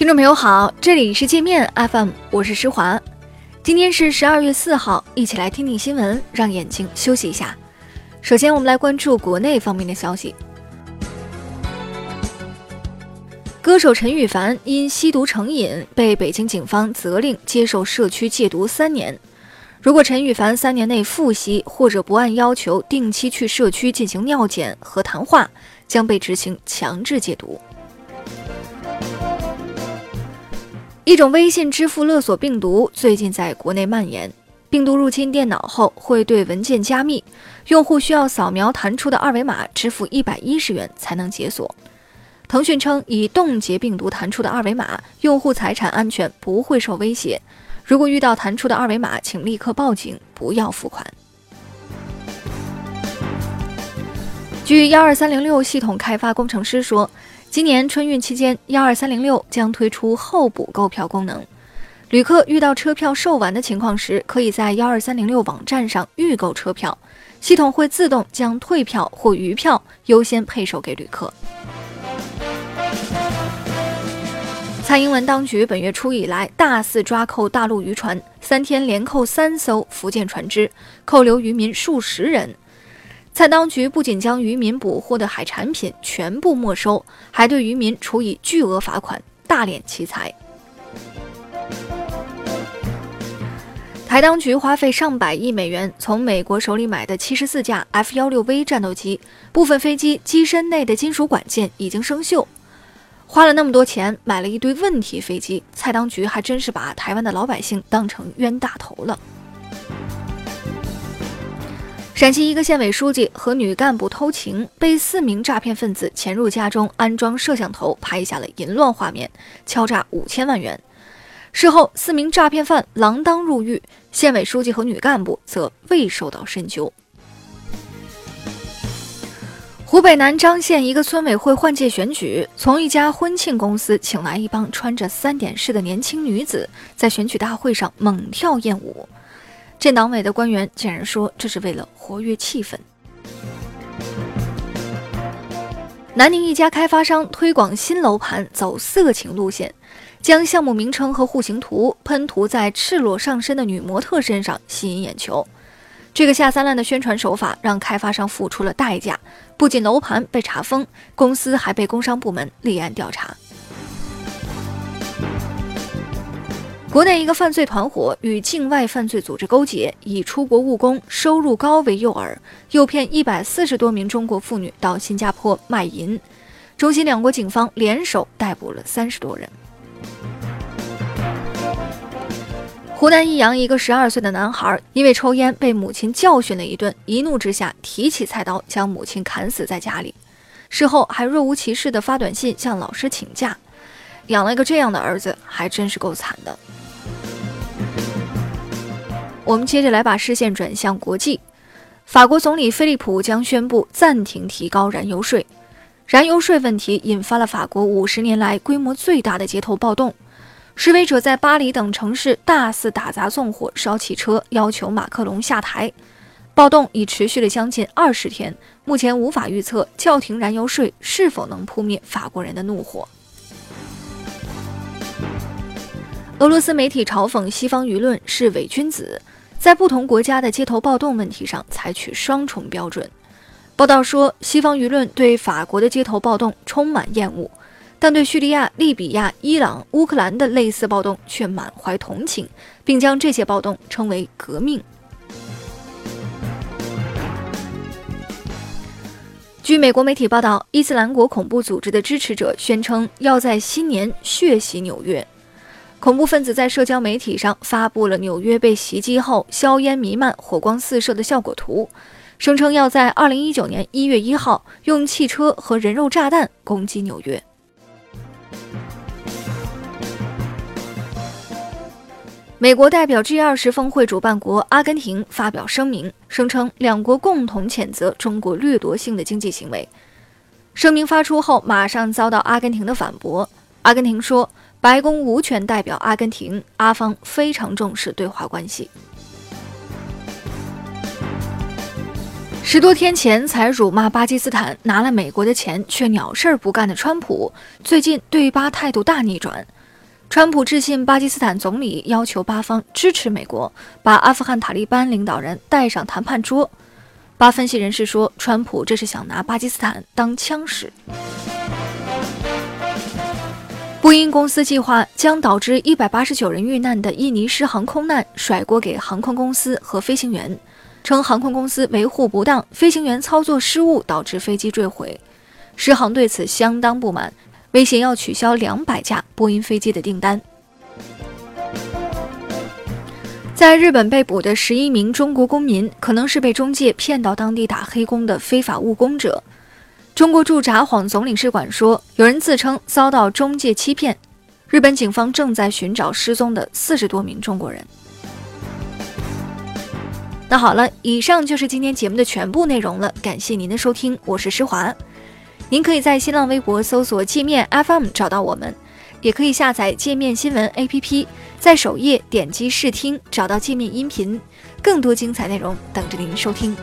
听众朋友好，这里是界面 FM，我是施华。今天是十二月四号，一起来听听新闻，让眼睛休息一下。首先，我们来关注国内方面的消息。歌手陈羽凡因吸毒成瘾，被北京警方责令接受社区戒毒三年。如果陈羽凡三年内复吸或者不按要求定期去社区进行尿检和谈话，将被执行强制戒毒。一种微信支付勒索病毒最近在国内蔓延。病毒入侵电脑后，会对文件加密，用户需要扫描弹出的二维码支付一百一十元才能解锁。腾讯称已冻结病毒弹出的二维码，用户财产安全不会受威胁。如果遇到弹出的二维码，请立刻报警，不要付款。据幺二三零六系统开发工程师说。今年春运期间，幺二三零六将推出候补购票功能。旅客遇到车票售完的情况时，可以在幺二三零六网站上预购车票，系统会自动将退票或余票优先配售给旅客。蔡英文当局本月初以来大肆抓扣大陆渔船，三天连扣三艘福建船只，扣留渔民数十人。蔡当局不仅将渔民捕获的海产品全部没收，还对渔民处以巨额罚款，大敛其财。台当局花费上百亿美元从美国手里买的七十四架 F 幺六 V 战斗机，部分飞机机身内的金属管件已经生锈。花了那么多钱买了一堆问题飞机，蔡当局还真是把台湾的老百姓当成冤大头了。陕西一个县委书记和女干部偷情，被四名诈骗分子潜入家中安装摄像头，拍下了淫乱画面，敲诈五千万元。事后，四名诈骗犯锒铛入狱，县委书记和女干部则未受到深究。湖北南漳县一个村委会换届选举，从一家婚庆公司请来一帮穿着三点式的年轻女子，在选举大会上猛跳艳舞。镇党委的官员竟然说这是为了活跃气氛。南宁一家开发商推广新楼盘走色情路线，将项目名称和户型图喷涂在赤裸上身的女模特身上，吸引眼球。这个下三滥的宣传手法让开发商付出了代价，不仅楼盘被查封，公司还被工商部门立案调查。国内一个犯罪团伙与境外犯罪组织勾结，以出国务工、收入高为诱饵，诱骗一百四十多名中国妇女到新加坡卖淫。中新两国警方联手逮捕了三十多人。湖南益阳一个十二岁的男孩因为抽烟被母亲教训了一顿，一怒之下提起菜刀将母亲砍死在家里，事后还若无其事地发短信向老师请假。养了一个这样的儿子，还真是够惨的。我们接着来把视线转向国际，法国总理菲利普将宣布暂停提高燃油税。燃油税问题引发了法国五十年来规模最大的街头暴动，示威者在巴黎等城市大肆打砸纵火、烧汽车，要求马克龙下台。暴动已持续了将近二十天，目前无法预测叫停燃油税是否能扑灭法国人的怒火。俄罗斯媒体嘲讽西方舆论是伪君子。在不同国家的街头暴动问题上采取双重标准。报道说，西方舆论对法国的街头暴动充满厌恶，但对叙利亚、利比亚、伊朗、乌克兰的类似暴动却满怀同情，并将这些暴动称为革命。据美国媒体报道，伊斯兰国恐怖组织的支持者宣称要在新年血洗纽约。恐怖分子在社交媒体上发布了纽约被袭击后硝烟弥漫、火光四射的效果图，声称要在2019年1月1号用汽车和人肉炸弹攻击纽约。美国代表 G20 峰会主办国阿根廷发表声明，声称两国共同谴责中国掠夺性的经济行为。声明发出后，马上遭到阿根廷的反驳。阿根廷说。白宫无权代表阿根廷，阿方非常重视对华关系。十多天前才辱骂巴基斯坦拿了美国的钱却鸟事儿不干的川普，最近对巴态度大逆转。川普致信巴基斯坦总理，要求巴方支持美国把阿富汗塔利班领导人带上谈判桌。巴分析人士说，川普这是想拿巴基斯坦当枪使。波音公司计划将导致一百八十九人遇难的印尼失航空难甩锅给航空公司和飞行员，称航空公司维护不当，飞行员操作失误导致飞机坠毁。狮航对此相当不满，威胁要取消两百架波音飞机的订单。在日本被捕的十一名中国公民，可能是被中介骗到当地打黑工的非法务工者。中国驻札幌总领事馆说，有人自称遭到中介欺骗。日本警方正在寻找失踪的四十多名中国人。那好了，以上就是今天节目的全部内容了，感谢您的收听，我是施华。您可以在新浪微博搜索“界面 FM” 找到我们，也可以下载界面新闻 APP，在首页点击试听，找到界面音频，更多精彩内容等着您收听。